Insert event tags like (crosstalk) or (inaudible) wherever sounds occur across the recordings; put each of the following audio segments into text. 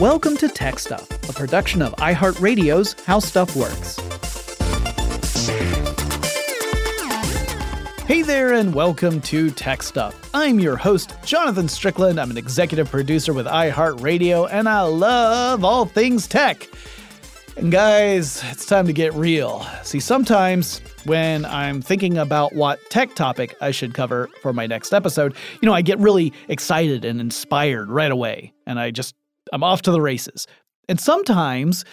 Welcome to Tech Stuff, a production of iHeartRadio's How Stuff Works. Hey there, and welcome to Tech Stuff. I'm your host, Jonathan Strickland. I'm an executive producer with iHeartRadio, and I love all things tech. And guys, it's time to get real. See, sometimes when I'm thinking about what tech topic I should cover for my next episode, you know, I get really excited and inspired right away, and I just, I'm off to the races. And sometimes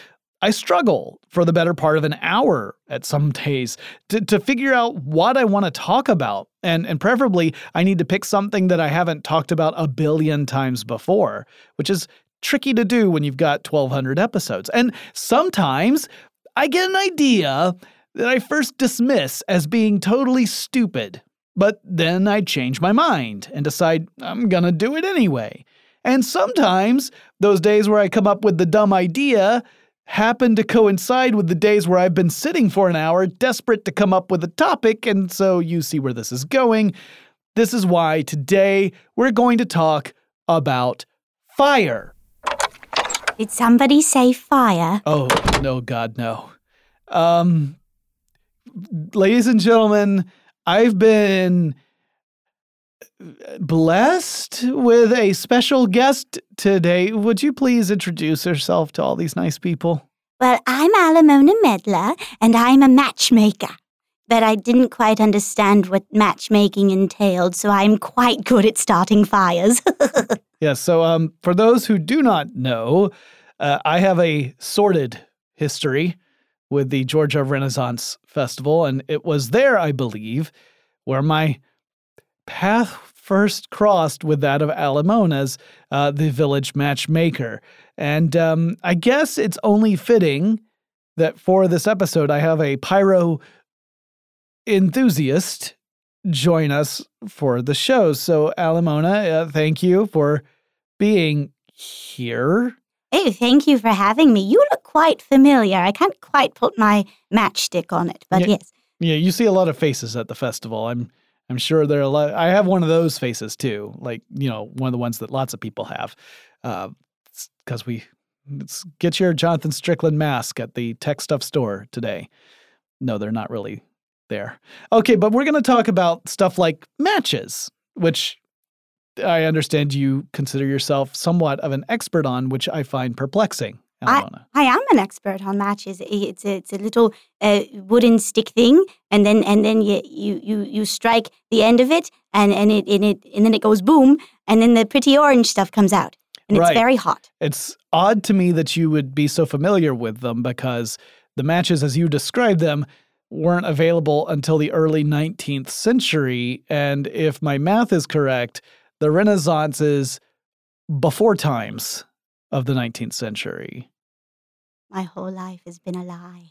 I struggle for the better part of an hour at some days to, to figure out what I want to talk about. And, and preferably, I need to pick something that I haven't talked about a billion times before, which is tricky to do when you've got 1,200 episodes. And sometimes I get an idea that I first dismiss as being totally stupid, but then I change my mind and decide I'm gonna do it anyway. And sometimes those days where I come up with the dumb idea happen to coincide with the days where I've been sitting for an hour, desperate to come up with a topic, and so you see where this is going. This is why today we're going to talk about fire. Did somebody say fire? Oh, no, God, no. Um, ladies and gentlemen, I've been blessed with a special guest today. Would you please introduce yourself to all these nice people? Well, I'm Alamona Medler, and I'm a matchmaker. But I didn't quite understand what matchmaking entailed, so I'm quite good at starting fires. (laughs) yeah, so um, for those who do not know, uh, I have a sordid history with the Georgia Renaissance Festival, and it was there, I believe, where my path first crossed with that of Alamona's, uh, the village matchmaker. And um, I guess it's only fitting that for this episode, I have a pyro enthusiast join us for the show. So, Alamona, uh, thank you for being here. Oh, thank you for having me. You look quite familiar. I can't quite put my matchstick on it, but yeah, yes. Yeah, you see a lot of faces at the festival. I'm I'm sure there are a lot. I have one of those faces too, like you know, one of the ones that lots of people have, because uh, we get your Jonathan Strickland mask at the tech stuff store today. No, they're not really there. Okay, but we're going to talk about stuff like matches, which I understand you consider yourself somewhat of an expert on, which I find perplexing. I, I am an expert on matches. It's a, it's a little uh, wooden stick thing, and then and then you, you you you strike the end of it, and and it and it and then it goes boom, and then the pretty orange stuff comes out, and right. it's very hot. It's odd to me that you would be so familiar with them because the matches, as you described them, weren't available until the early 19th century, and if my math is correct, the Renaissance is before times of the 19th century. My whole life has been a lie.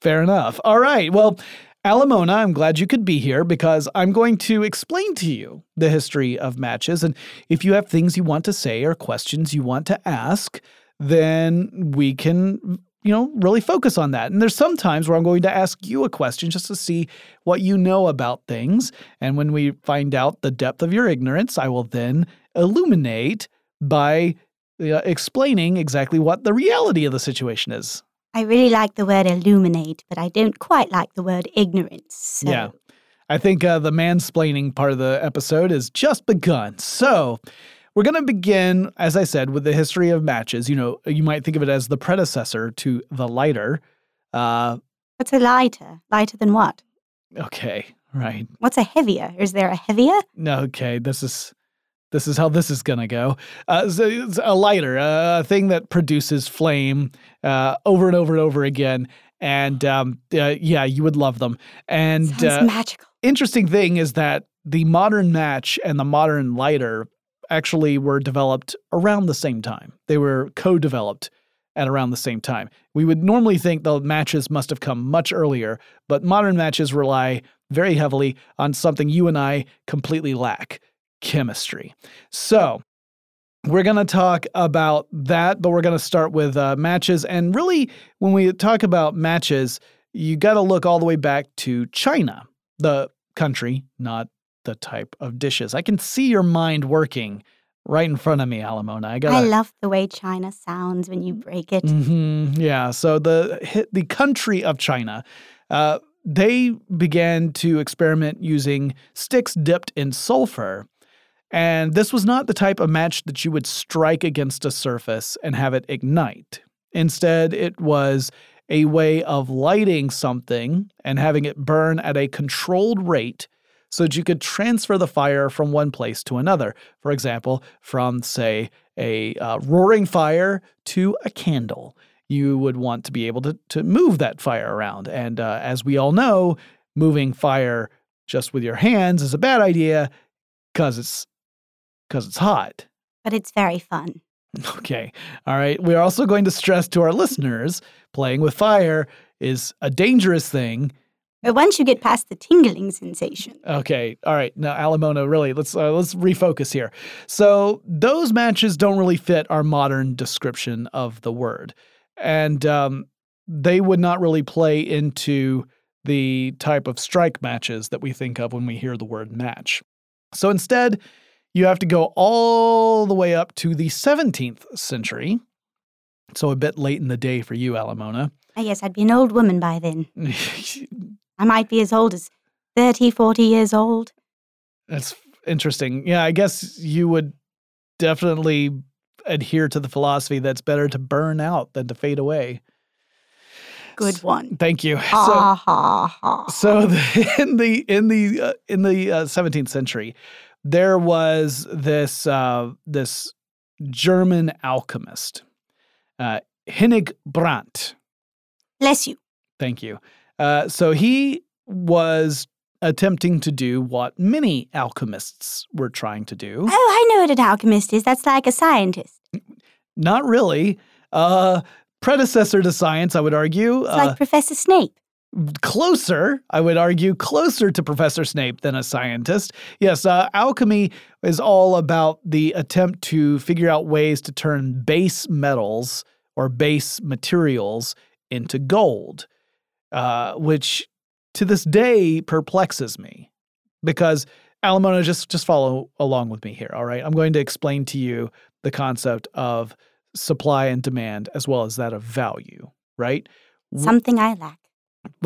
Fair enough. All right. Well, Alamona, I'm glad you could be here because I'm going to explain to you the history of matches. And if you have things you want to say or questions you want to ask, then we can, you know, really focus on that. And there's some times where I'm going to ask you a question just to see what you know about things. And when we find out the depth of your ignorance, I will then illuminate by uh, explaining exactly what the reality of the situation is. I really like the word illuminate, but I don't quite like the word ignorance. So. Yeah. I think uh, the mansplaining part of the episode has just begun. So, we're going to begin, as I said, with the history of matches. You know, you might think of it as the predecessor to the lighter. Uh, What's a lighter? Lighter than what? Okay, right. What's a heavier? Is there a heavier? No, okay. This is this is how this is gonna go. Uh, so a lighter, a thing that produces flame uh, over and over and over again. And um, uh, yeah, you would love them. And uh, magical. Interesting thing is that the modern match and the modern lighter actually were developed around the same time. They were co-developed at around the same time. We would normally think the matches must have come much earlier, but modern matches rely very heavily on something you and I completely lack chemistry. So, we're going to talk about that, but we're going to start with uh, matches. And really, when we talk about matches, you got to look all the way back to China, the country, not the type of dishes. I can see your mind working right in front of me, Alamona. I got. I love the way China sounds when you break it. hmm Yeah. So the the country of China, uh, they began to experiment using sticks dipped in sulfur, and this was not the type of match that you would strike against a surface and have it ignite. Instead, it was a way of lighting something and having it burn at a controlled rate so that you could transfer the fire from one place to another. For example, from, say, a uh, roaring fire to a candle. You would want to be able to, to move that fire around. And uh, as we all know, moving fire just with your hands is a bad idea because it's because it's hot. But it's very fun. Okay. All right. We're also going to stress to our listeners playing with fire is a dangerous thing. But once you get past the tingling sensation, Okay. All right. Now, Alamona, really, let's uh, let's refocus here. So those matches don't really fit our modern description of the word, and um, they would not really play into the type of strike matches that we think of when we hear the word match. So instead, you have to go all the way up to the 17th century. So a bit late in the day for you, Alamona. I guess I'd be an old woman by then. (laughs) I might be as old as 30, 40 years old. That's interesting. Yeah, I guess you would definitely adhere to the philosophy that's better to burn out than to fade away. Good one. Thank you. Ha ha ha. So, so (laughs) the, in the in the uh, in the uh, 17th century, there was this uh, this German alchemist, uh, Hennig Brandt. Bless you. Thank you. Uh, so he was attempting to do what many alchemists were trying to do. Oh, I know what an alchemist is. That's like a scientist. Not really. Uh, predecessor to science, I would argue. It's Uh, like Professor Snape. Closer, I would argue, closer to Professor Snape than a scientist. Yes, uh, alchemy is all about the attempt to figure out ways to turn base metals or base materials into gold, uh, which to this day perplexes me because Alamona, just just follow along with me here. All right, I'm going to explain to you the concept of supply and demand as well as that of value. Right? Something I lack. (laughs)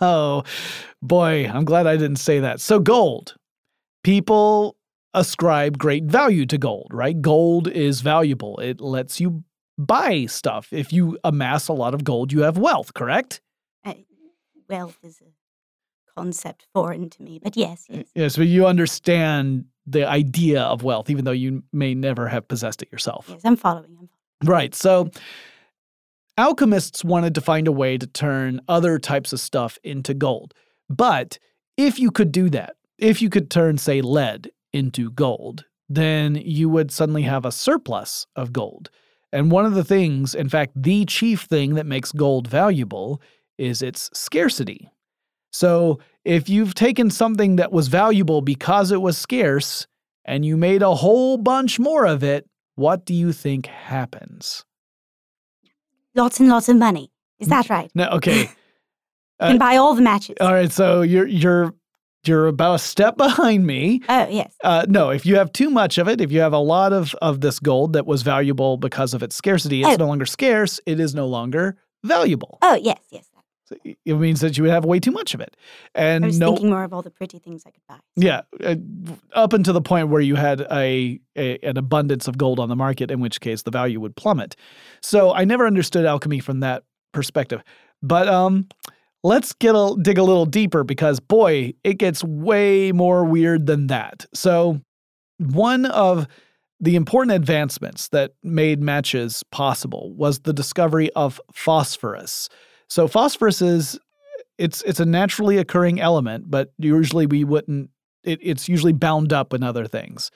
oh, boy, I'm glad I didn't say that. So, gold. People ascribe great value to gold, right? Gold is valuable. It lets you buy stuff. If you amass a lot of gold, you have wealth, correct? Uh, wealth is a concept foreign to me, but yes, yes. Yes, but you understand the idea of wealth, even though you may never have possessed it yourself. Yes, I'm following. I'm following. Right. So alchemists wanted to find a way to turn other types of stuff into gold. But if you could do that, if you could turn, say, lead into gold, then you would suddenly have a surplus of gold. And one of the things, in fact, the chief thing that makes gold valuable is its scarcity. So if you've taken something that was valuable because it was scarce and you made a whole bunch more of it, what do you think happens? Lots and lots of money. Is that right? No, okay. You (laughs) can Uh, buy all the matches. All right, so you're you're you're about a step (laughs) behind me. oh, yes. Uh, no, if you have too much of it, if you have a lot of of this gold that was valuable because of its scarcity, it's Oh. no longer scarce. It is no longer valuable. Oh, yes, yes. So it means that you would have way too much of it, and I was no, thinking more of all the pretty things I could buy. yeah, uh, up until the point where you had a, a an abundance of gold on the market, in which case the value would plummet. So I never understood alchemy from that perspective. But um, let's get a dig a little deeper because boy, it gets way more weird than that. So one of the important advancements that made matches possible was the discovery of phosphorus. So phosphorus is it's it's a naturally occurring element, but usually we wouldn't it, it's usually bound up in other things.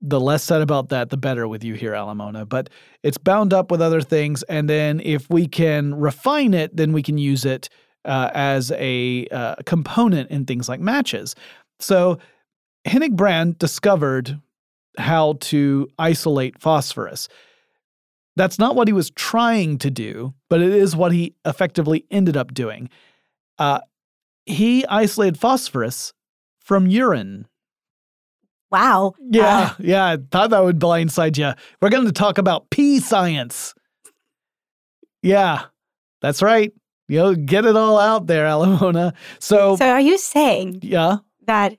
The less said about that, the better with you here, Alamona. But it's bound up with other things, and then if we can refine it, then we can use it uh, as a uh, component in things like matches. So Hennig Brandt discovered how to isolate phosphorus. That's not what he was trying to do, but it is what he effectively ended up doing. Uh, he isolated phosphorus from urine. Wow. Yeah, Uh, yeah. I thought that would blindside you. We're going to talk about pee science. Yeah, that's right. You know, get it all out there, Alamona. So, so are you saying yeah, that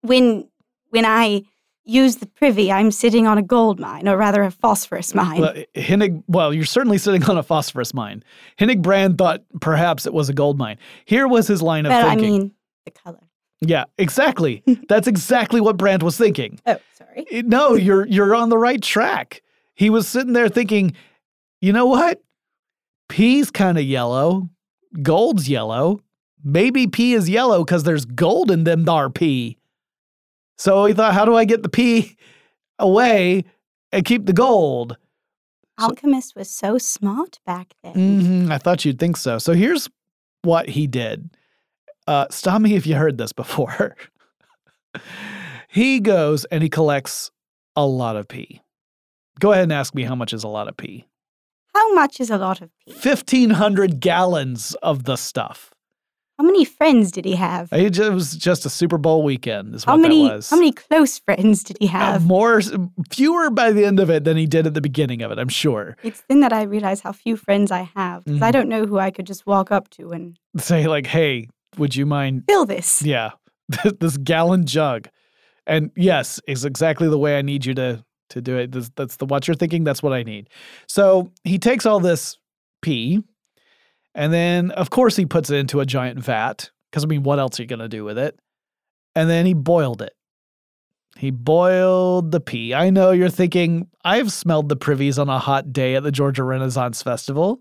when when I use the privy, I'm sitting on a gold mine, or rather a phosphorus mine? well, Hennig, well, you're certainly sitting on a phosphorus mine. Hennig Brandt thought perhaps it was a gold mine. Here was his line of but I mean the color. yeah, exactly. (laughs) That's exactly what Brandt was thinking. Oh, sorry. Eh, no, you're you're on the right track. He was sitting there thinking, you know what? Pee's kind of yellow. Gold's yellow. Maybe pee is yellow because there's gold in them dar pee. So he thought, how do I get the pee away and keep the gold? Alchemist was so smart back then. hmm I thought you'd think so. So here's what he did. Uh, stop me if you heard this (laughs) before. he goes and he collects a lot of pee. Go ahead and ask me how much is a lot of pee. How much is a lot of pee? 1,500 gallons of the stuff. How many friends did he have? It was just a Super Bowl weekend, is How what many that was. how many close friends did he Uh, have? more, fewer by the end of it than he did at the beginning of it, I'm sure. It's then that I realize how few friends I have because I Mhm. don't know who I could just walk up to and Say, like, hey, would you mind fill this. Yeah, (laughs) this gallon jug, and yes, is exactly the way I need you to to do it. This, that's the what you're thinking. That's what I need. So he takes all this pee, and then of course he puts it into a giant vat. Because I mean, what else are you gonna do with it? And then he boiled it. He boiled the pee. I know you're thinking I've smelled the privies on a hot day at the Georgia Renaissance Festival.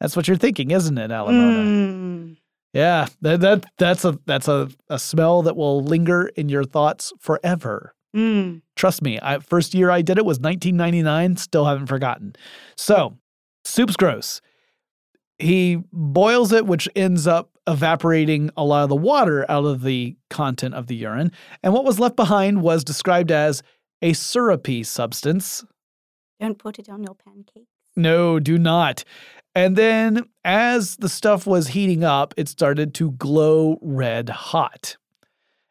That's what you're thinking, isn't it, Alamona? Mm. Yeah, that, that that's a that's a, a smell that will linger in your thoughts forever. Mm. Trust me. I, first year I did it was 1999. Still haven't forgotten. So, soup's gross. He boils it, which ends up evaporating a lot of the water out of the content of the urine. And what was left behind was described as a syrupy substance. Don't put it on your pancakes. No, do not. And then as the stuff was heating up, it started to glow red hot.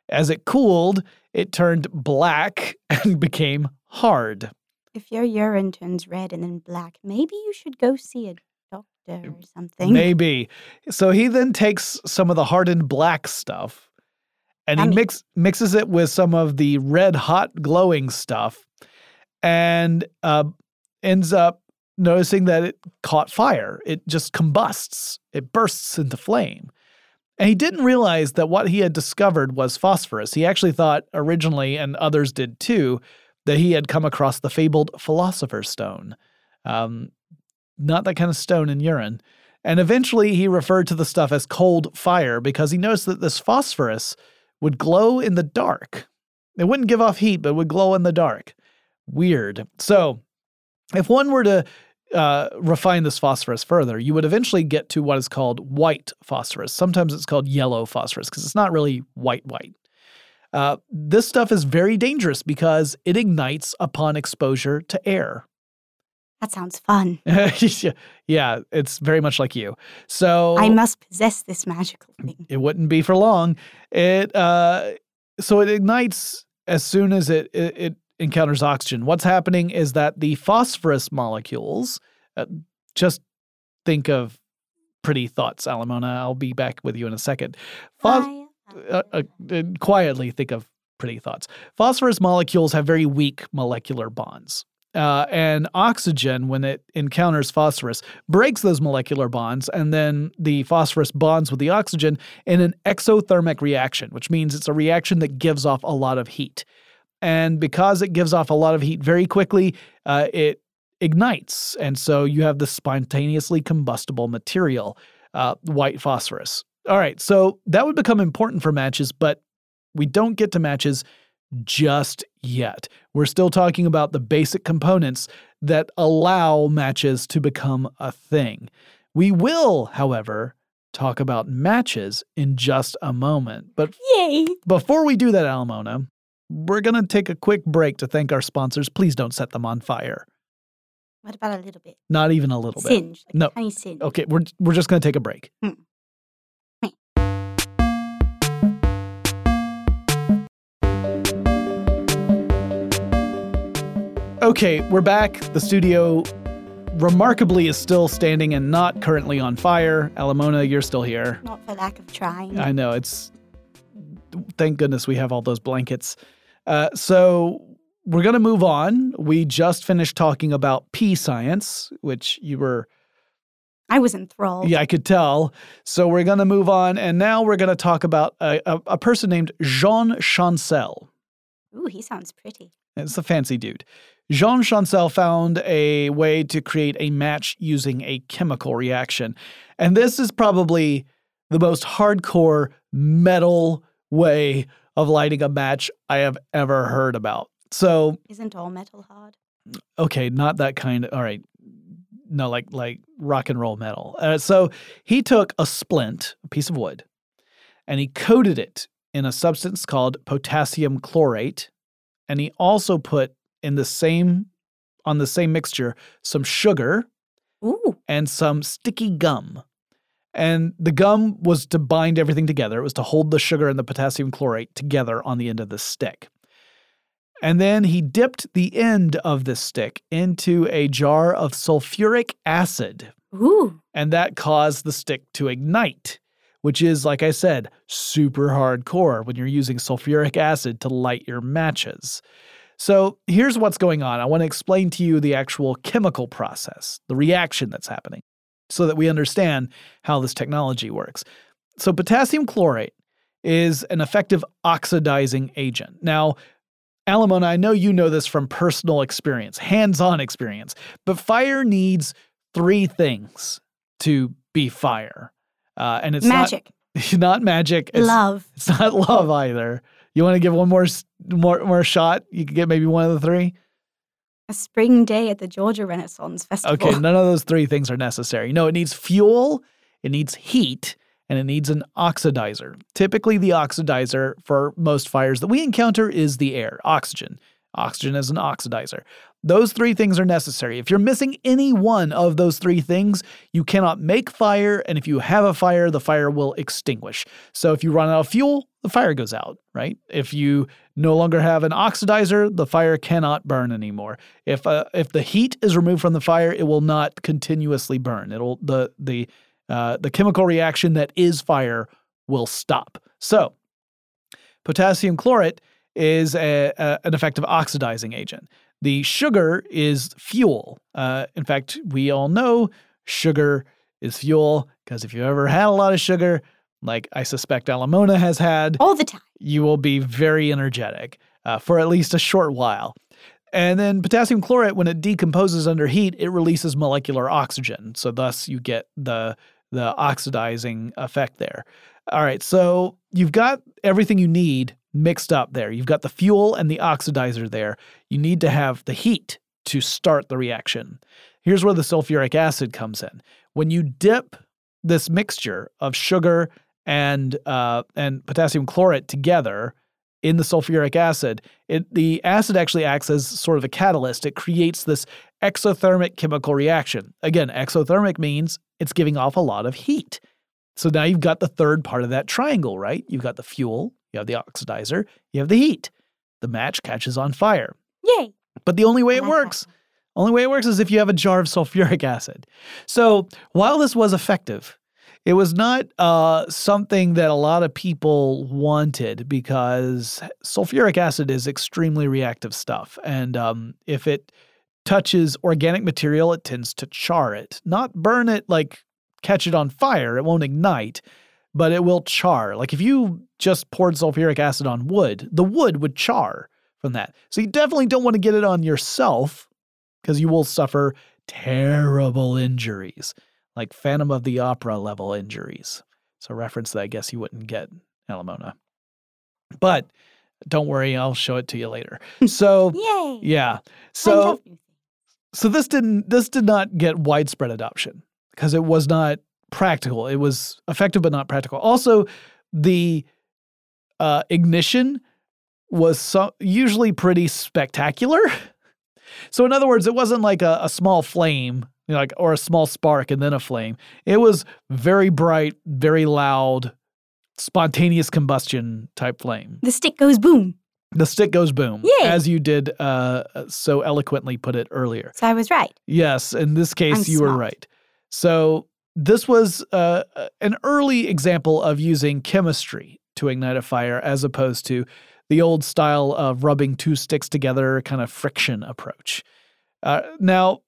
As it cooled, it turned black (laughs) and became hard. If your urine turns red and then black, maybe you should go see a or something. (laughs) Maybe. So he then takes some of the hardened black stuff and he Yummy. mix, mixes it with some of the red hot glowing stuff and uh, ends up noticing that it caught fire. It just combusts, it bursts into flame. And he didn't realize that what he had discovered was phosphorus. He actually thought originally, and others did too, that he had come across the fabled philosopher's stone. Um, not that kind of stone in urine. And eventually he referred to the stuff as cold fire because he noticed that this phosphorus would glow in the dark. It wouldn't give off heat, but would glow in the dark. Weird. So, if one were to uh, refine this phosphorus further, you would eventually get to what is called white phosphorus. Sometimes it's called yellow phosphorus because it's not really white, white. Uh, this stuff is very dangerous because it ignites upon exposure to air. That sounds fun. (laughs) yeah, it's very much like you. So I must possess this magical thing. it wouldn't be for long. It uh, so it ignites as soon as it, it it encounters oxygen. What's happening is that the phosphorus molecules. Uh, just think of pretty thoughts, Alamona. I'll be back with you in a second. Phos- uh, uh, uh, quietly think of pretty thoughts. Phosphorus molecules have very weak molecular bonds. Uh, and oxygen, when it encounters phosphorus, breaks those molecular bonds, and then the phosphorus bonds with the oxygen in an exothermic reaction, which means it's a reaction that gives off a lot of heat. And because it gives off a lot of heat very quickly, uh, it ignites. And so you have this spontaneously combustible material, uh, white phosphorus. All right, so that would become important for matches, but we don't get to matches just yet. We're still talking about the basic components that allow matches to become a thing. We will, however, talk about matches in just a moment. But Yay! before we do that, Alamona, we're going to take a quick break to thank our sponsors. Please don't set them on fire. What about a little bit? Not even a little bit. Singe. Like No. Tiny singe. Okay, we're, we're just going to take a break. Hmm. Okay, we're back. The studio remarkably is still standing and not currently on fire. Alamona, you're still here. Not for lack of trying. I know it's. Thank goodness we have all those blankets. Uh, so we're gonna move on. We just finished talking about pee science, which you were. I was enthralled. Yeah, I could tell. So we're gonna move on, and now we're gonna talk about a, a, a person named Jean Chancel. Ooh, he sounds pretty. It's a fancy dude. Jean Chancel found a way to create a match using a chemical reaction. And this is probably the most hardcore metal way of lighting a match I have ever heard about. So, Isn't all metal hard? okay, not that kind of, all right. No, like like rock and roll metal. Uh, so he took a splint, a piece of wood, and he coated it in a substance called potassium chlorate, and he also put in the same on the same mixture some sugar Ooh. and some sticky gum. And the gum was to bind everything together. It was to hold the sugar and the potassium chlorate together on the end of the stick. And then he dipped the end of the stick into a jar of sulfuric acid, Ooh. and that caused the stick to ignite, which is, like I said, super hardcore when you're using sulfuric acid to light your matches. So here's what's going on. I want to explain to you the actual chemical process, the reaction that's happening, so that we understand how this technology works. So, potassium chlorate is an effective oxidizing agent. Now, Alamona, I know you know this from personal experience, hands on experience, but fire needs three things to be fire. Uh, and it's Magic. not, (laughs) not magic. It's, Love. it's not (laughs) love either. You want to give one more more more shot? You could get maybe one of the three. A spring day at the Georgia Renaissance Festival. Okay, none of those three things are necessary. No, it needs fuel, it needs heat, and it needs an oxidizer. Typically, the oxidizer for most fires that we encounter is the air, oxygen. Oxygen is an oxidizer. Those three things are necessary. If you're missing any one of those three things, you cannot make fire, and if you have a fire, the fire will extinguish. So if you run out of fuel, the fire goes out, right? If you no longer have an oxidizer, the fire cannot burn anymore. If uh, if the heat is removed from the fire, it will not continuously burn. It'll the the uh, the chemical reaction that is fire will stop. So potassium chlorate is a, a, an effective oxidizing agent. The sugar is fuel. Uh, in fact, we all know sugar is fuel because if you ever had a lot of sugar, like I suspect Alamona has had, All the time. you will be very energetic uh, for at least a short while. And then potassium chlorate, when it decomposes under heat, it releases molecular oxygen. So thus you get the the oxidizing effect there. All right, so you've got everything you need mixed up there. You've got the fuel and the oxidizer there. You need to have the heat to start the reaction. Here's where the sulfuric acid comes in. When you dip this mixture of sugar and uh, and potassium chlorate together in the sulfuric acid, it, the acid actually acts as sort of a catalyst. It creates this exothermic chemical reaction. Again, exothermic means it's giving off a lot of heat. So now you've got the third part of that triangle, right? You've got the fuel, you have the oxidizer, you have the heat. The match catches on fire. Yay. But the only way it works only way it works is if you have a jar of sulfuric acid. So while this was effective, it was not uh, something that a lot of people wanted because sulfuric acid is extremely reactive stuff. And um, if it touches organic material, it tends to char it. Not burn it like catch it on fire, it won't ignite, but it will char. Like if you just poured sulfuric acid on wood, the wood would char from that. So you definitely don't want to get it on yourself because you will suffer terrible injuries, like Phantom of the Opera level injuries. It's a reference that I guess you wouldn't get, Alamona. But don't worry, I'll show it to you later. (laughs) So, Yay. yeah. So, love new things. so this didn't this did not get widespread adoption because it was not practical. It was effective but not practical. Also, the uh, ignition was so, usually pretty spectacular. (laughs) So in other words, it wasn't like a, a small flame, you know, like or a small spark and then a flame. It was very bright, very loud, spontaneous combustion type flame. The stick goes boom. The stick goes boom, Yay. as you did uh, so eloquently put it earlier. So I was right. Yes, in this case, I'm you were right. So this was uh, an early example of using chemistry to ignite a fire as opposed to the old style of rubbing two sticks together kind of friction approach. Uh, now,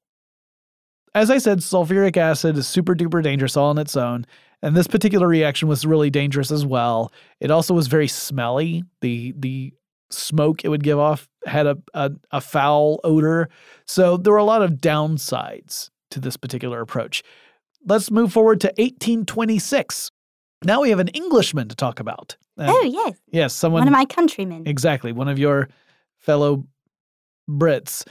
as I said, sulfuric acid is super duper dangerous all on its own. And this particular reaction was really dangerous as well. It also was very smelly. The the smoke it would give off had a, a, a foul odor. So there were a lot of downsides to this particular approach. Let's move forward to 1826. Now we have an Englishman to talk about. Uh, oh, yes. yes, someone One of my countrymen. Exactly, one of your fellow Brits.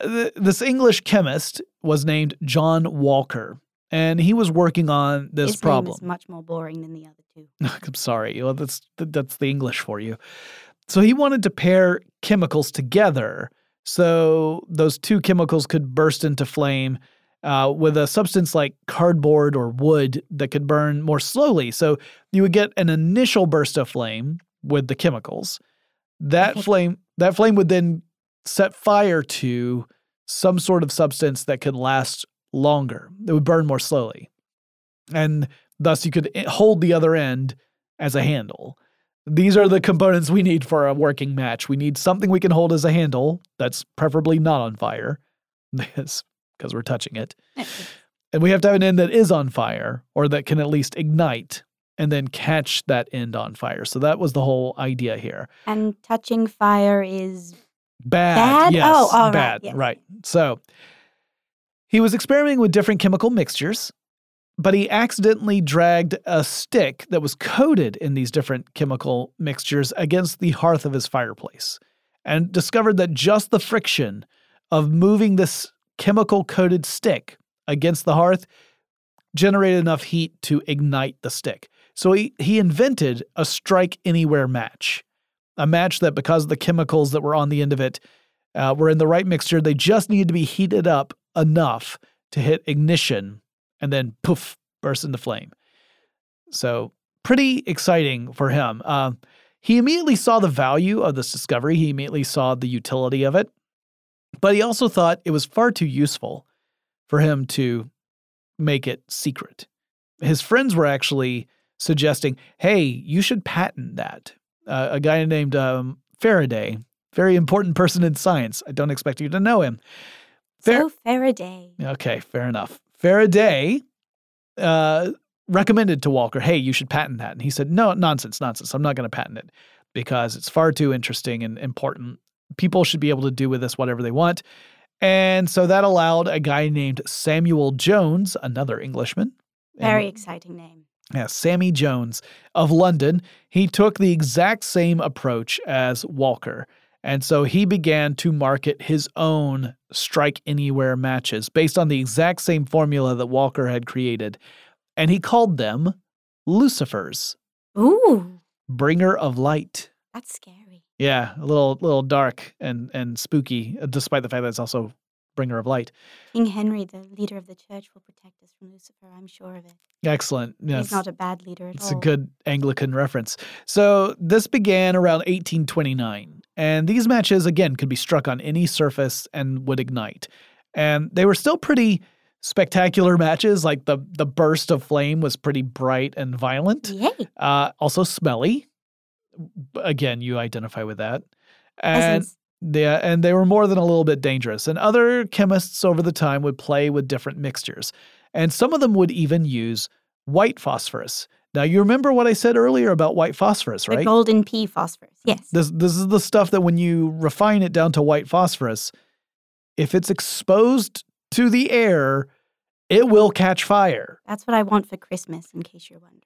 Uh, This English chemist was named John Walker, and he was working on this His problem. name is much more boring than the other two. (laughs) I'm sorry, well, that's that's the English for you. So he wanted to pair chemicals together so those two chemicals could burst into flame uh, with a substance like cardboard or wood that could burn more slowly. So you would get an initial burst of flame with the chemicals. That flame that flame would then set fire to some sort of substance that could last longer. It would burn more slowly. And thus you could eh, hold the other end as a handle. These are the components we need for a working match. We need something we can hold as a handle that's preferably not on fire (laughs) because because we're touching it. And we have to have an end that is on fire or that can at least ignite and then catch that end on fire. So that was the whole idea here. And touching fire is Bad. Bad? Oh, yes, Oh, all right, bad. yes. Right. So he was experimenting with different chemical mixtures, but he accidentally dragged a stick that was coated in these different chemical mixtures against the hearth of his fireplace and discovered that just the friction of moving this chemical coated stick against the hearth generated enough heat to ignite the stick. So he, he invented a strike anywhere match a match that because the chemicals that were on the end of it uh, were in the right mixture, they just needed to be heated up enough to hit ignition and then poof, burst into flame. So pretty exciting for him. Uh, he immediately saw the value of this discovery. He immediately saw the utility of it, but he also thought it was far too useful for him to make it secret. His friends were actually suggesting, "Hey, you should patent that." Uh, a guy named um, Faraday, very important person in science. I don't expect you to know him. Fair- so Faraday. okay, fair enough. Faraday uh, recommended to Walker, "Hey, you should patent that," and he said, "No, nonsense, nonsense. I'm not going to patent it because it's far too interesting and important. People should be able to do with this whatever they want." And so that allowed a guy named Samuel Jones, another Englishman. and- Very exciting name. Yeah, Sammy Jones of London, he took the exact same approach as Walker. And so he began to market his own strike anywhere matches based on the exact same formula that Walker had created. And he called them Lucifers, Ooh, bringer of light. that's scary. Yeah, a little little dark and and spooky, uh, despite the fact that it's also bringer of light. King Henry, the leader of the church, will protect us from Lucifer. I'm sure of it. Excellent. Yes. He's not a bad leader at It's all. It's a good Anglican reference. So this began around 1829, and these matches again could be struck on any surface and would ignite. And they were still pretty spectacular matches. Like the the burst of flame was pretty bright and violent. Yay. Uh, also smelly. Again, you identify with that. And Essence. Yeah, uh, and they were more than a little bit dangerous. And other chemists over the time would play with different mixtures. And some of them would even use white phosphorus. Now you remember what I said earlier about white phosphorus, right? The golden pee phosphorus. Yes. This this is the stuff that when you refine it down to white phosphorus, if it's exposed to the air, it will catch fire. That's what I want for Christmas, in case you're wondering.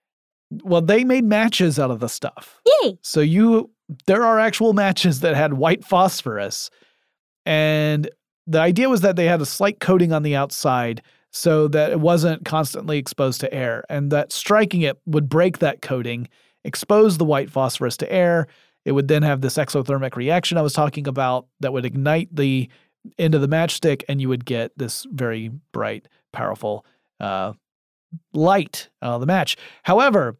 Well, they made matches out of the stuff. Yay. So you there are actual matches that had white phosphorus. And the idea was that they had a slight coating on the outside so that it wasn't constantly exposed to air and that striking it would break that coating, expose the white phosphorus to air. It would then have this exothermic reaction I was talking about that would ignite the end of the matchstick and you would get this very bright, powerful uh, light of the match. However,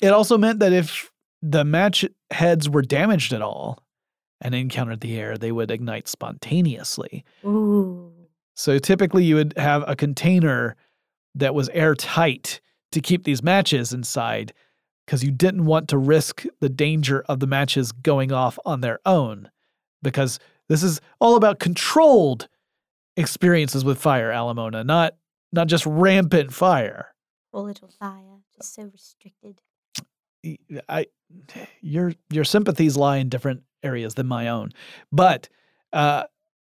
it also meant that if the match heads were damaged at all, and encountered the air, they would ignite spontaneously. Ooh. So typically you would have a container that was airtight to keep these matches inside because you didn't want to risk the danger of the matches going off on their own because this is all about controlled experiences with fire alamona not not just rampant fire Poor little fire, just so restricted. I your your sympathies lie in different areas than my own. But uh,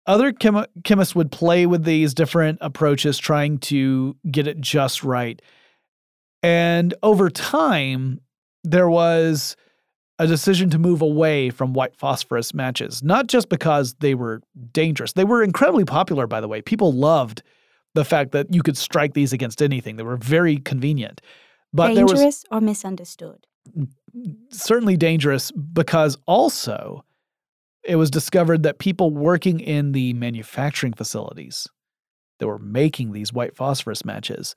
other chemi- chemists would play with these different approaches, trying to get it just right. And over time, there was a decision to move away from white phosphorus matches, not just because they were dangerous. They were incredibly popular, by the way. People loved the fact that you could strike these against anything. They were very convenient. But there was Dangerous or misunderstood? Certainly dangerous because also it was discovered that people working in the manufacturing facilities that were making these white phosphorus matches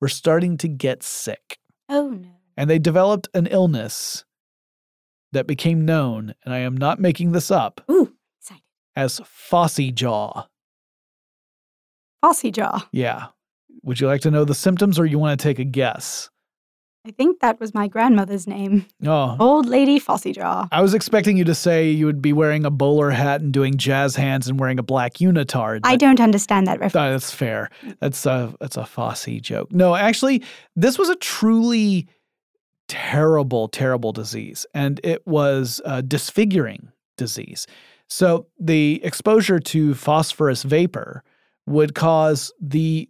were starting to get sick. Oh no. And they developed an illness that became known, and I am not making this up, Ooh, excited. as Phossy Jaw. Phossy jaw. Yeah. Would you like to know the symptoms or you want to take a guess? I think that was my grandmother's name. Oh, Old Lady Phossy Jaw. I was expecting you to say you would be wearing a bowler hat and doing jazz hands and wearing a black unitard. I don't understand that reference. Uh, that's fair. That's a that's a Fosse joke. No, actually, this was a truly terrible, terrible disease, and it was a disfiguring disease. So the exposure to phosphorus vapor would cause the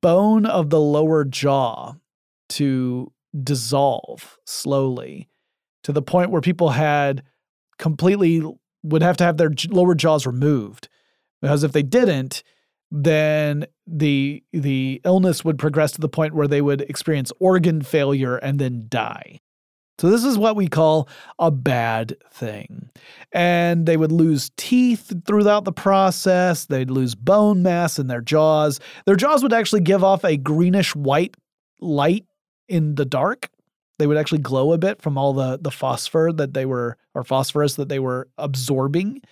bone of the lower jaw to dissolve slowly to the point where people had completely would have to have their lower jaws removed because if they didn't then the the illness would progress to the point where they would experience organ failure and then die. So this is what we call a bad thing. And they would lose teeth throughout the process, they'd lose bone mass in their jaws. Their jaws would actually give off a greenish white light in the dark. They would actually glow a bit from all the the phosphor that they were or phosphorus that they were absorbing.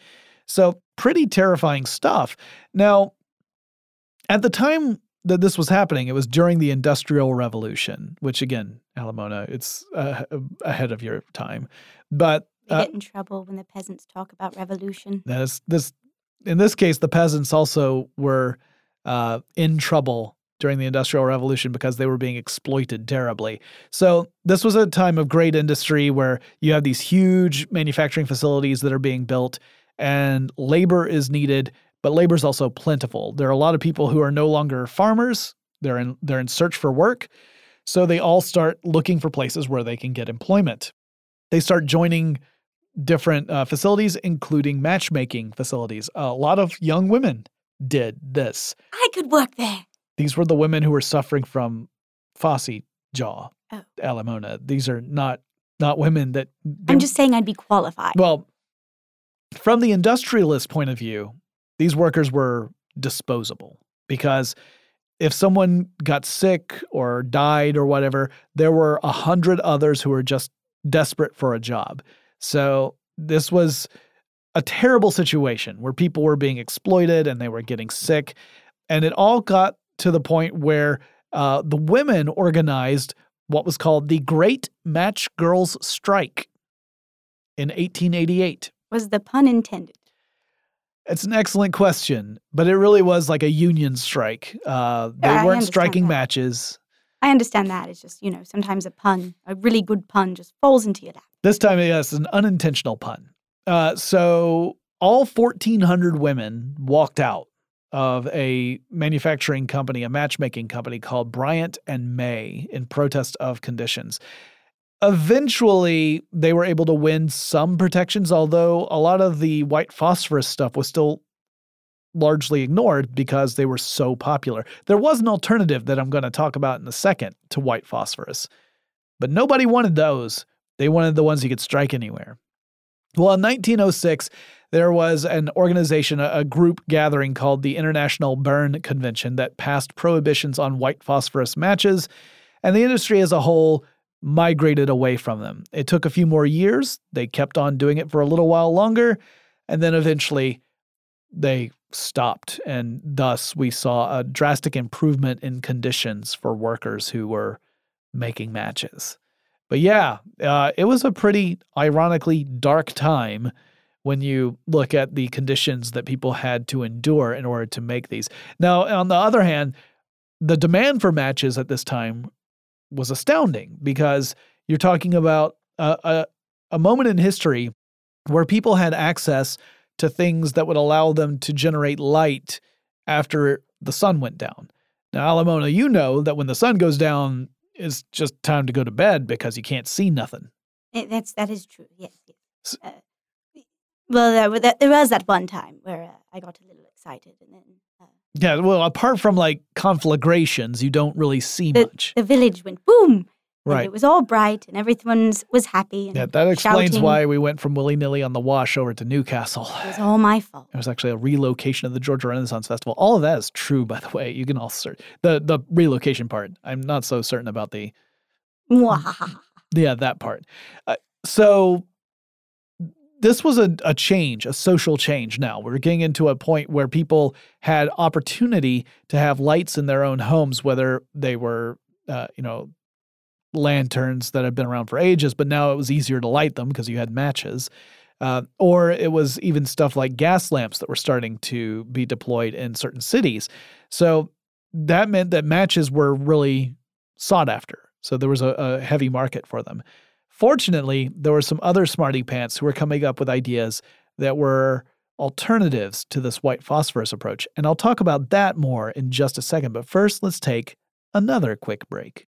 So pretty terrifying stuff. Now, at the time that this was happening, it was during the Industrial Revolution, which again, Alamona, it's uh, ahead of your time. But uh, get in trouble when the peasants talk about revolution. that is this in this case, the peasants also were uh, in trouble during the Industrial Revolution because they were being exploited terribly. So this was a time of great industry where you have these huge manufacturing facilities that are being built, and labor is needed, but labor is also plentiful. There are a lot of people who are no longer farmers; they're in they're in search for work, so they all start looking for places where they can get employment. They start joining different uh, facilities, including matchmaking facilities. A lot of young women did this. I could work there. These were the women who were suffering from phossy jaw, Oh. Alamona. These are not not women that. I'm just saying I'd be qualified. well, from the industrialist point of view, these workers were disposable because if someone got sick or died or whatever, there were a hundred others who were just desperate for a job. So this was a terrible situation where people were being exploited and they were getting sick. And it all got to the point where uh, the women organized what was called the Great Match Girls Strike in 1888. was the pun intended? It's an excellent question, but it really was like a union strike. Uh, they Yeah, weren't striking that. matches. I understand that. It's just, you know, sometimes a pun, a really good pun, just falls into your lap. This time, yes, an unintentional pun. Uh, so all 1,400 women walked out of a manufacturing company, a matchmaking company called Bryant and May, in protest of conditions. Eventually, they were able to win some protections, although a lot of the white phosphorus stuff was still largely ignored because they were so popular. There was an alternative that I'm going to talk about in a second to white phosphorus, but nobody wanted those. They wanted the ones you could strike anywhere. Well, in 1906, there was an organization, a, group gathering called the International Berne Convention that passed prohibitions on white phosphorus matches, and the industry as a whole migrated away from them. It took a few more years. They kept on doing it for a little while longer, And then eventually they stopped. And thus we saw a drastic improvement in conditions for workers who were making matches. But yeah, uh, it was a pretty ironically dark time when you look at the conditions that people had to endure in order to make these. Now, on the other hand, the demand for matches at this time was astounding because you're talking about a, a, a moment in history where people had access to things that would allow them to generate light after the sun went down. Now, Alamona, you know that when the sun goes down, it's just time to go to bed because you can't see nothing. That's that is true. Yes. yes. Uh, well, there, there, there was that one time where uh, I got a little excited, and then uh, Yeah, well, apart from like conflagrations, you don't really see the, much. the village went boom. And Right. it was all bright, and everyone was happy. And Yeah, that explains shouting. why we went from willy nilly on the wash over to Newcastle. It was all my fault. It was actually a relocation of the Georgia Renaissance Festival. All of that is true, by the way. You can all search the the relocation part. I'm not so certain about the yeah that part. Uh, so this was a, a change, a social change. Now we're getting into a point where people had opportunity to have lights in their own homes, whether they were uh, you know lanterns that had been around for ages, but now it was easier to light them because you had matches. Uh, or it was even stuff like gas lamps that were starting to be deployed in certain cities. So that meant that matches were really sought after. So there was a, a heavy market for them. Fortunately, there were some other smarty pants who were coming up with ideas that were alternatives to this white phosphorus approach. And I'll talk about that more in just a second. But first, let's take another quick break.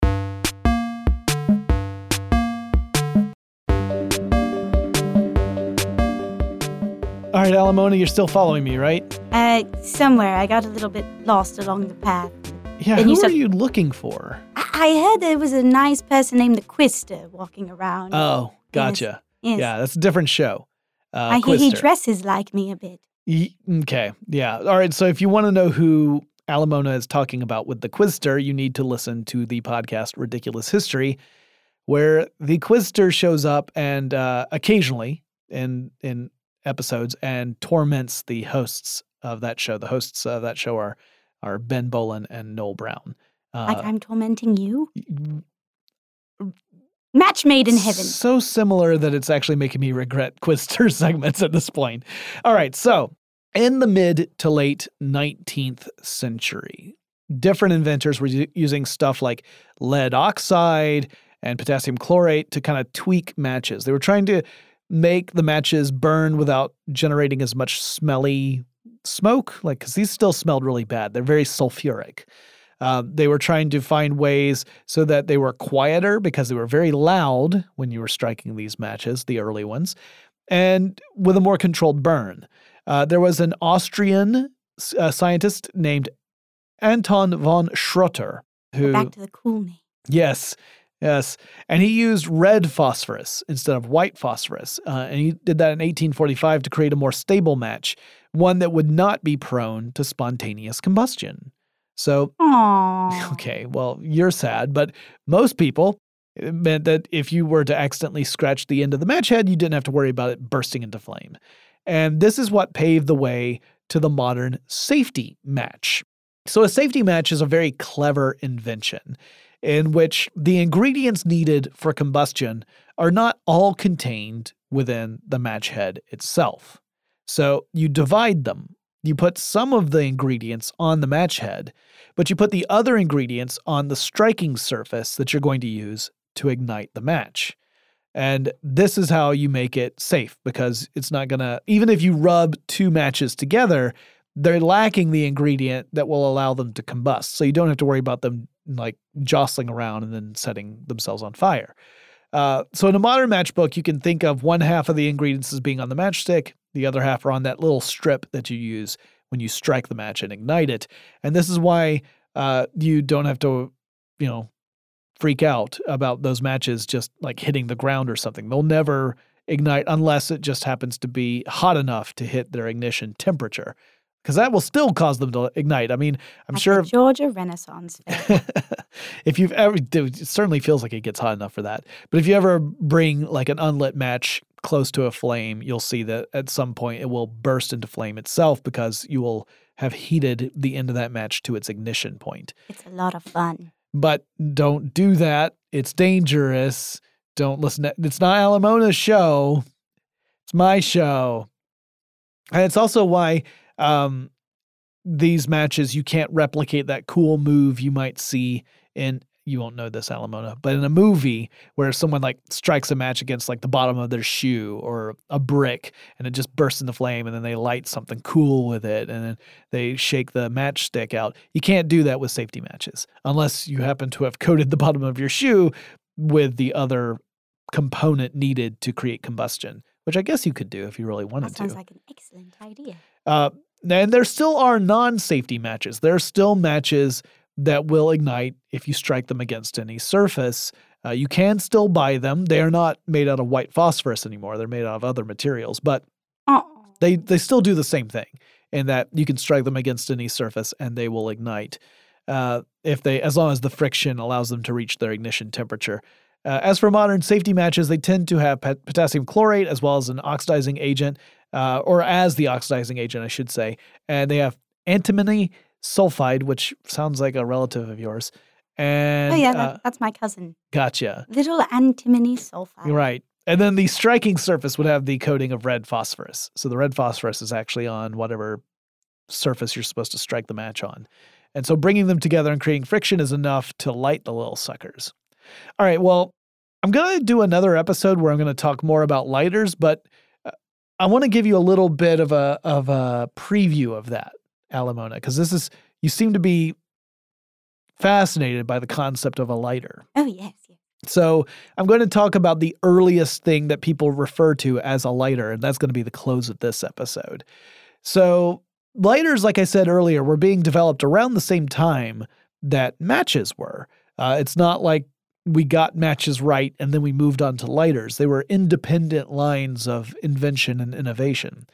All right, Alamona, you're still following me, right? Uh, somewhere I got a little bit lost along the path. Yeah, And who are you looking for? I, I heard there was a nice person named the Quister walking around. Oh, gotcha. yes. Yeah, that's a different show. Uh, I hear he dresses like me a bit. Ye- Okay. Yeah. All right. So if you want to know who Alamona is talking about with the Quizster, you need to listen to the podcast Ridiculous History, where the Quizster shows up and uh, occasionally in in episodes and torments the hosts of that show. The hosts of that show are are Ben Bowlin and Noel Brown. Like Uh, I'm tormenting you? Match made in heaven. So similar that it's actually making me regret (laughs) Quizster segments at this point. All right, so in the mid to late 19th century, different inventors were u- using stuff like lead oxide and potassium chlorate to kind of tweak matches. They were trying to make the matches burn without generating as much smelly smoke, like because these still smelled really bad. They're very sulfuric. Uh, they were trying to find ways so that they were quieter because they were very loud when you were striking these matches, the early ones, and with a more controlled burn. Uh, there was an Austrian uh, scientist named Anton von Schroeter who Back to the cool name. Yes, yes. And he used red phosphorus instead of white phosphorus. Uh, and he did that in 1845 to create a more stable match, one that would not be prone to spontaneous combustion. So, Aww. (laughs) okay, well, you're sad, but most people, it meant that if you were to accidentally scratch the end of the match head, you didn't have to worry about it bursting into flame. And this is what paved the way to the modern safety match. So, a safety match is a very clever invention in which the ingredients needed for combustion are not all contained within the match head itself. So, you divide them. You put some of the ingredients on the match head, but you put the other ingredients on the striking surface that you're going to use to ignite the match. And this is how you make it safe because it's not going to, even if you rub two matches together, they're lacking the ingredient that will allow them to combust. So you don't have to worry about them like jostling around and then setting themselves on fire. Uh, so in a modern matchbook, you can think of one half of the ingredients as being on the matchstick, the other half are on that little strip that you use when you strike the match and ignite it. And this is why uh, you don't have to, you know, freak out about those matches just like hitting the ground or something. They'll never ignite unless it just happens to be hot enough to hit their ignition temperature. Because that will still cause them to ignite. I mean, I'm sure if- Georgia Renaissance (laughs) if you've ever, it certainly feels like it gets hot enough for that. But if you ever bring like an unlit match close to a flame, you'll see that at some point it will burst into flame itself because you will have heated the end of that match to its ignition point. It's a lot of fun. But don't do that. It's dangerous. Don't listen to it's not Alamona's show. It's my show. And it's also why um, these matches you can't replicate that cool move you might see in you won't know this Alamona, but in a movie where someone like strikes a match against like the bottom of their shoe or a brick and it just bursts into flame and then they light something cool with it and then they shake the matchstick out. You can't do that with safety matches unless you happen to have coated the bottom of your shoe with the other component needed to create combustion, which I guess you could do if you really wanted to. That sounds to. like an excellent idea. Uh, and there still are non safety matches. There are still matches that will ignite if you strike them against any surface. Uh, you can still buy them. They are not made out of white phosphorus anymore. They're made out of other materials, but Oh, they, they still do the same thing in that you can strike them against any surface and they will ignite. Uh, if they, as long as the friction allows them to reach their ignition temperature. Uh, as for modern safety matches, they tend to have pot- potassium chlorate as well as an oxidizing agent, uh, or as the oxidizing agent, I should say. And they have antimony sulfide, which sounds like a relative of yours. And oh yeah, that, uh, that's my cousin. gotcha. Little antimony sulfide. Right. And then the striking surface would have the coating of red phosphorus. So the red phosphorus is actually on whatever surface you're supposed to strike the match on. And so bringing them together and creating friction is enough to light the little suckers. All right, well, I'm going to do another episode where I'm going to talk more about lighters, but I want to give you a little bit of a of a preview of that, Alamona, because this is you seem to be fascinated by the concept of a lighter. Oh yes, yes. So I'm going to talk about the earliest thing that people refer to as a lighter, and that's going to be the close of this episode. So lighters, like I said earlier, were being developed around the same time that matches were. Uh, it's not like we got matches right and then we moved on to lighters. They were independent lines of invention and innovation.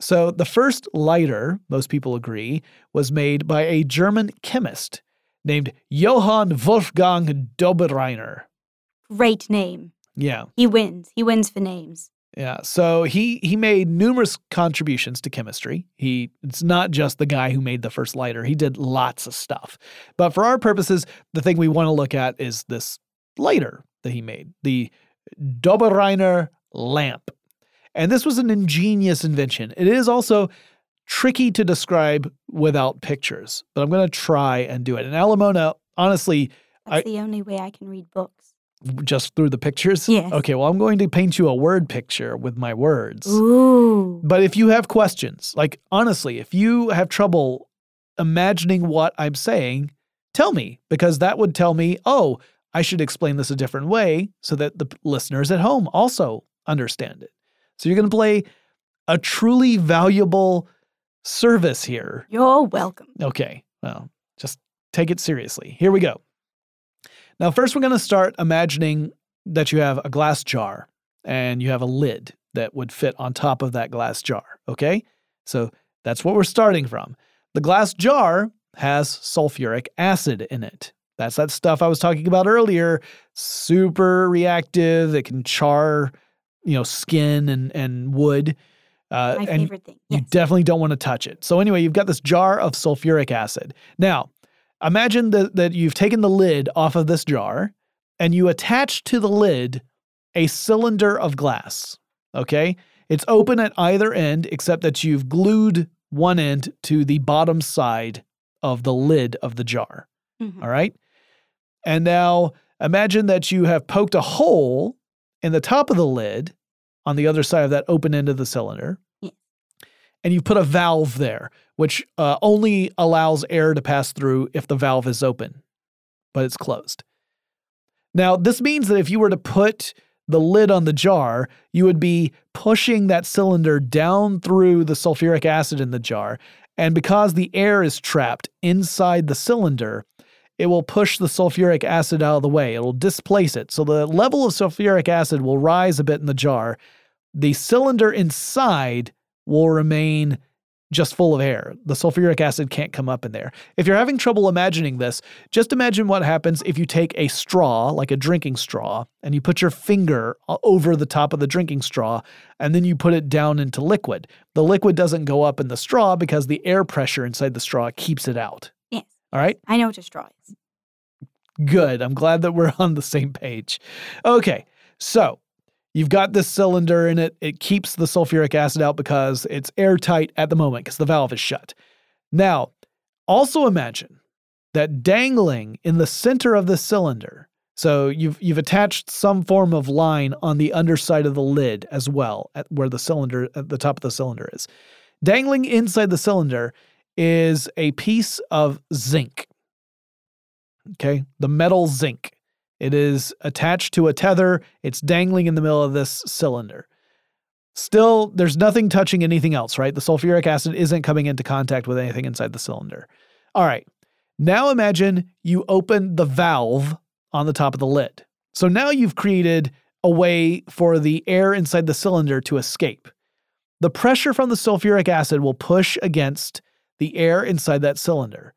So the first lighter, most people agree, was made by a German chemist named Johann Wolfgang Dobereiner. Great name. Yeah, He wins. He wins for names. yeah. So he he made numerous contributions to chemistry. He it's not just the guy who made the first lighter. He did lots of stuff. But for our purposes, the thing we want to look at is this lighter that he made, the Dobereiner lamp. And this was an ingenious invention. It is also tricky to describe without pictures, but I'm going to try and do it. And Alamona, honestly, That's I- the only way I can read books. just through the pictures? Yes. Okay, well, I'm going to paint you a word picture with my words. Ooh. But if you have questions, like honestly, if you have trouble imagining what I'm saying, tell me because that would tell me, oh, I should explain this a different way so that the listeners at home also understand it. So you're going to play a truly valuable service here. You're welcome. Okay, well, just take it seriously. Here we go. Now, first, we're going to start imagining that you have a glass jar and you have a lid that would fit on top of that glass jar. Okay, so that's what we're starting from. The glass jar has sulfuric acid in it. That's that stuff I was talking about earlier. Super reactive. It can char, you know, skin and and wood. Uh, My and favorite thing. you definitely don't want to touch it. So anyway, you've got this jar of sulfuric acid. Now, imagine that that you've taken the lid off of this jar and you attach to the lid a cylinder of glass. Okay? It's open at either end except that you've glued one end to the bottom side of the lid of the jar. Mhm. All right? And now imagine that you have poked a hole in the top of the lid on the other side of that open end of the cylinder. And you put a valve there, which uh, only allows air to pass through if the valve is open, but it's closed. Now, this means that if you were to put the lid on the jar, you would be pushing that cylinder down through the sulfuric acid in the jar. And because the air is trapped inside the cylinder, it will push the sulfuric acid out of the way. It will displace it. So the level of sulfuric acid will rise a bit in the jar. The cylinder inside will remain just full of air. The sulfuric acid can't come up in there. If you're having trouble imagining this, just imagine what happens if you take a straw, like a drinking straw, and you put your finger over the top of the drinking straw, and then you put it down into liquid. The liquid doesn't go up in the straw because the air pressure inside the straw keeps it out. All right? I know what a straw is. Good. I'm glad that we're (laughs) on the same page. Okay. So, You've got this cylinder in it. It keeps the sulfuric acid out because it's airtight at the moment because the valve is shut. Now, also imagine that dangling in the center of the cylinder. So you've you've attached some form of line on the underside of the lid as well, at where the cylinder at the top of the cylinder is. Dangling inside the cylinder is a piece of zinc. Okay, the metal zinc. It is attached to a tether, it's dangling in the middle of this cylinder. Still, there's nothing touching anything else, right? The sulfuric acid isn't coming into contact with anything inside the cylinder. All right, now imagine you open the valve on the top of the lid. So now you've created a way for the air inside the cylinder to escape. The pressure from the sulfuric acid will push against the air inside that cylinder.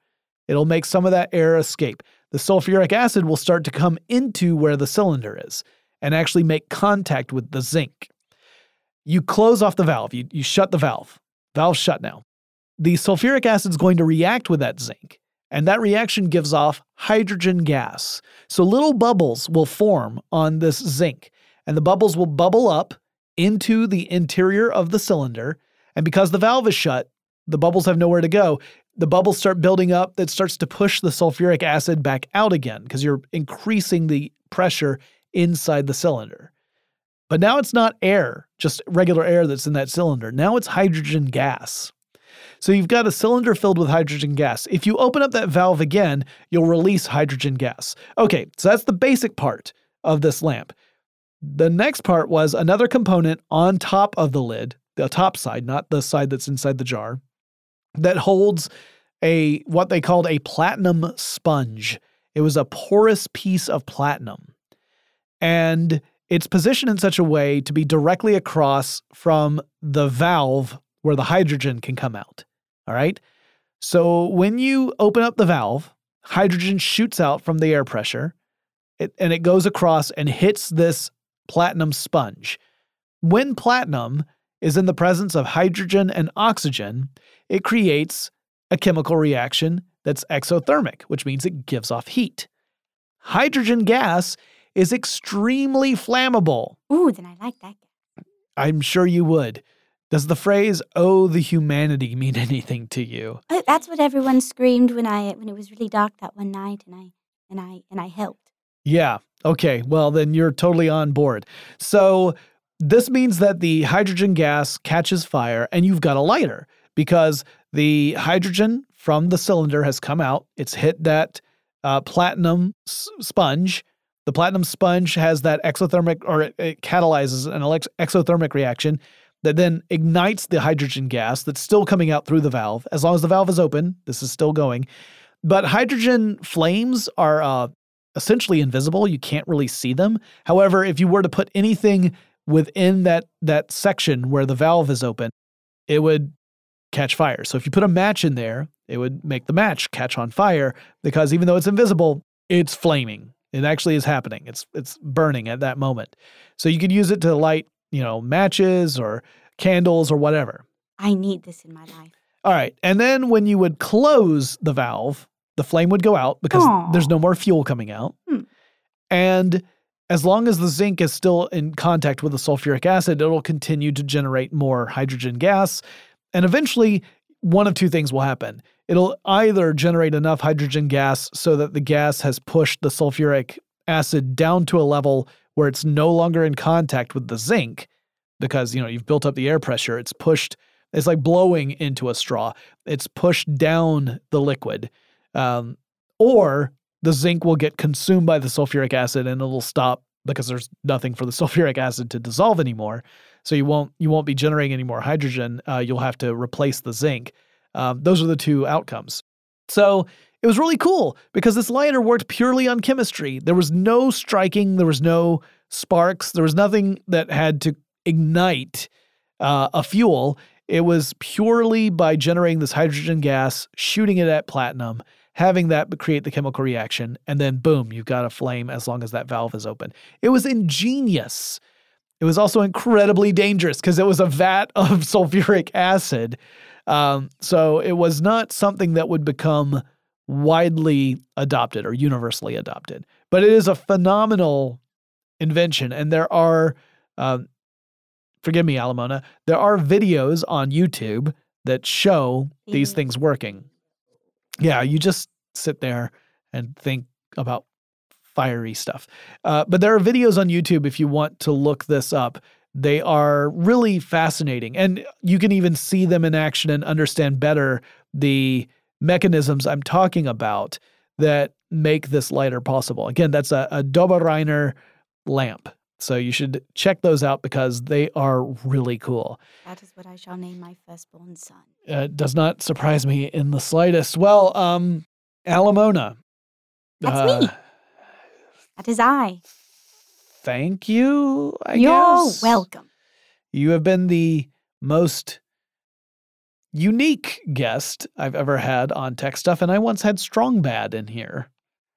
It'll make some of that air escape the sulfuric acid will start to come into where the cylinder is and actually make contact with the zinc. You close off the valve, you, you shut the valve. Valve's shut now. The sulfuric acid is going to react with that zinc, and that reaction gives off hydrogen gas. So little bubbles will form on this zinc, and the bubbles will bubble up into the interior of the cylinder. And because the valve is shut, the bubbles have nowhere to go the bubbles start building up that starts to push the sulfuric acid back out again because you're increasing the pressure inside the cylinder. But now it's not air, just regular air that's in that cylinder. Now it's hydrogen gas. So you've got a cylinder filled with hydrogen gas. If you open up that valve again, you'll release hydrogen gas. Okay, so that's the basic part of this lamp. The next part was another component on top of the lid, the top side, not the side that's inside the jar, that holds a what they called a platinum sponge. It was a porous piece of platinum. And it's positioned in such a way to be directly across from the valve where the hydrogen can come out. All right? So when you open up the valve, hydrogen shoots out from the air pressure it, and it goes across and hits this platinum sponge. When platinum is in the presence of hydrogen and oxygen, it creates a chemical reaction that's exothermic, which means it gives off heat. Hydrogen gas is extremely flammable. Ooh, then I like that. I'm sure you would. Does the phrase "oh the humanity" mean (laughs) anything to you? Uh, that's what everyone screamed when I when it was really dark that one night, and I and I and I helped. Yeah. Okay. Well, then you're totally on board. So this means that the hydrogen gas catches fire, and you've got a lighter because the hydrogen from the cylinder has come out. It's hit that uh, platinum s- sponge. The platinum sponge has that exothermic, or it, it catalyzes an exothermic reaction that then ignites the hydrogen gas that's still coming out through the valve. As long as the valve is open, this is still going. But hydrogen flames are uh, essentially invisible. You can't really see them. However, if you were to put anything within that that section where the valve is open, it would catch fire. So if you put a match in there, it would make the match catch on fire because even though it's invisible, it's flaming. It actually is happening. It's it's burning at that moment. So you could use it to light, you know, matches or candles or whatever. I need this in my life. All right. And then when you would close the valve, the flame would go out because Aww. there's no more fuel coming out. Hmm. And as long as the zinc is still in contact with the sulfuric acid, it'll continue to generate more hydrogen gas and eventually, one of two things will happen. It'll either generate enough hydrogen gas so that the gas has pushed the sulfuric acid down to a level where it's no longer in contact with the zinc because, you know, you've built up the air pressure. It's pushed, it's like blowing into a straw. It's pushed down the liquid. Um, or the zinc will get consumed by the sulfuric acid and it'll stop because there's nothing for the (laughs) sulfuric acid to dissolve anymore. So you won't you won't be generating any more hydrogen. Uh, you'll have to replace the zinc. Um, those are the two outcomes. So it was really cool because this lighter worked purely on chemistry. There was no striking. There was no sparks. There was nothing that had to ignite uh, a fuel. It was purely by generating this hydrogen gas, shooting it at platinum, having that create the chemical reaction, and then boom, you've got a flame as long as that valve is open. It was ingenious. It was also incredibly dangerous because it was a vat of (laughs) sulfuric acid. Um, so it was not something that would become widely adopted or universally adopted. But it is a phenomenal invention. And there are, uh, forgive me, Alamona, there are videos on YouTube that show these Mhm. things working. Yeah, you just sit there and think about fiery stuff. Uh, but there are videos on YouTube if you want to look this up. They are really fascinating. And you can even see them in action and understand better the mechanisms I'm talking about that make this lighter possible. Again, that's a, a Dobereiner lamp. So you should check those out because they are really cool. That is what I shall name my firstborn son. Uh, it does not surprise me in the slightest. Well, um, Alamona. That's me. That is I. Thank you, I You're guess. welcome. You have been the most unique guest I've ever had on Tech Stuff, and I once had Strong Bad in here.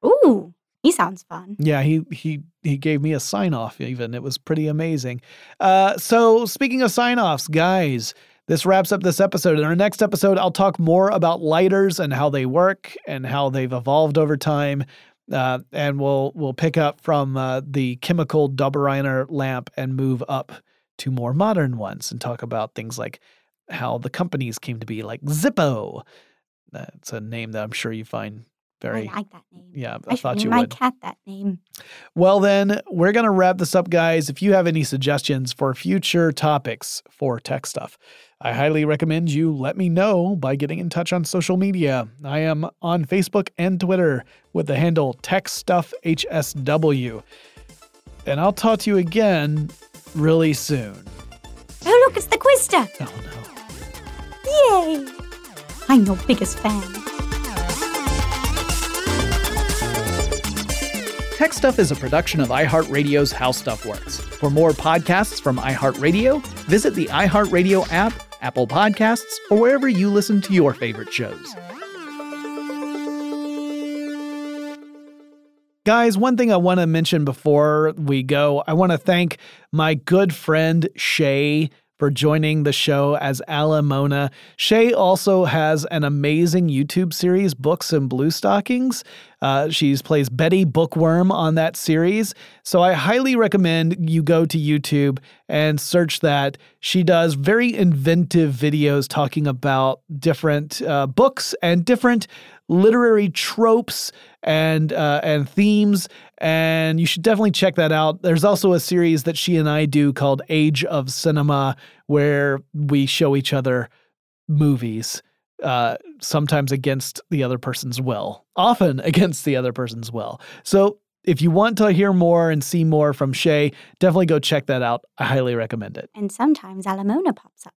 Ooh, he sounds fun. Yeah, he he he gave me a sign off. Even it was pretty amazing. Uh, so speaking of sign offs, guys, this wraps up this episode. In our next episode, I'll talk more about lighters and how they work and how they've evolved over time. Uh, and we'll we'll pick up from uh, the chemical Dobereiner lamp and move up to more modern ones and talk about things like how the companies came to be, like Zippo. That's a name that I'm sure you find very. I like that name. yeah, I, I thought name you my would. cat that name. Well, then, we're going to wrap this up, guys. If you have any suggestions for future topics for tech stuff, I highly recommend you let me know by getting in touch on social media. I am on Facebook and Twitter with the handle TechStuffHSW. And I'll talk to you again really soon. Oh, look, it's the Quister. Oh, no. Yay! I'm your biggest fan. Tech Stuff is a production of iHeartRadio's How Stuff Works. For more podcasts from iHeartRadio, visit the iHeartRadio app, Apple Podcasts, or wherever you listen to your favorite shows. Guys, one thing I want to mention before we go, I want to thank my good friend Shay for joining the show as Alamona. Shay also has an amazing YouTube series, Books and Blue Stockings. Uh, she plays Betty Bookworm on that series. So I highly recommend you go to YouTube and search that. She does very inventive videos talking about different uh, books and different literary tropes and uh, and themes and you should definitely check that out. There's also a series that she and i do called age of cinema where we show each other movies uh, sometimes against the other person's will often (laughs) against the other person's will. So if you want to hear more and see more from shay definitely go check that out. I highly recommend it. And sometimes Alamona pops up.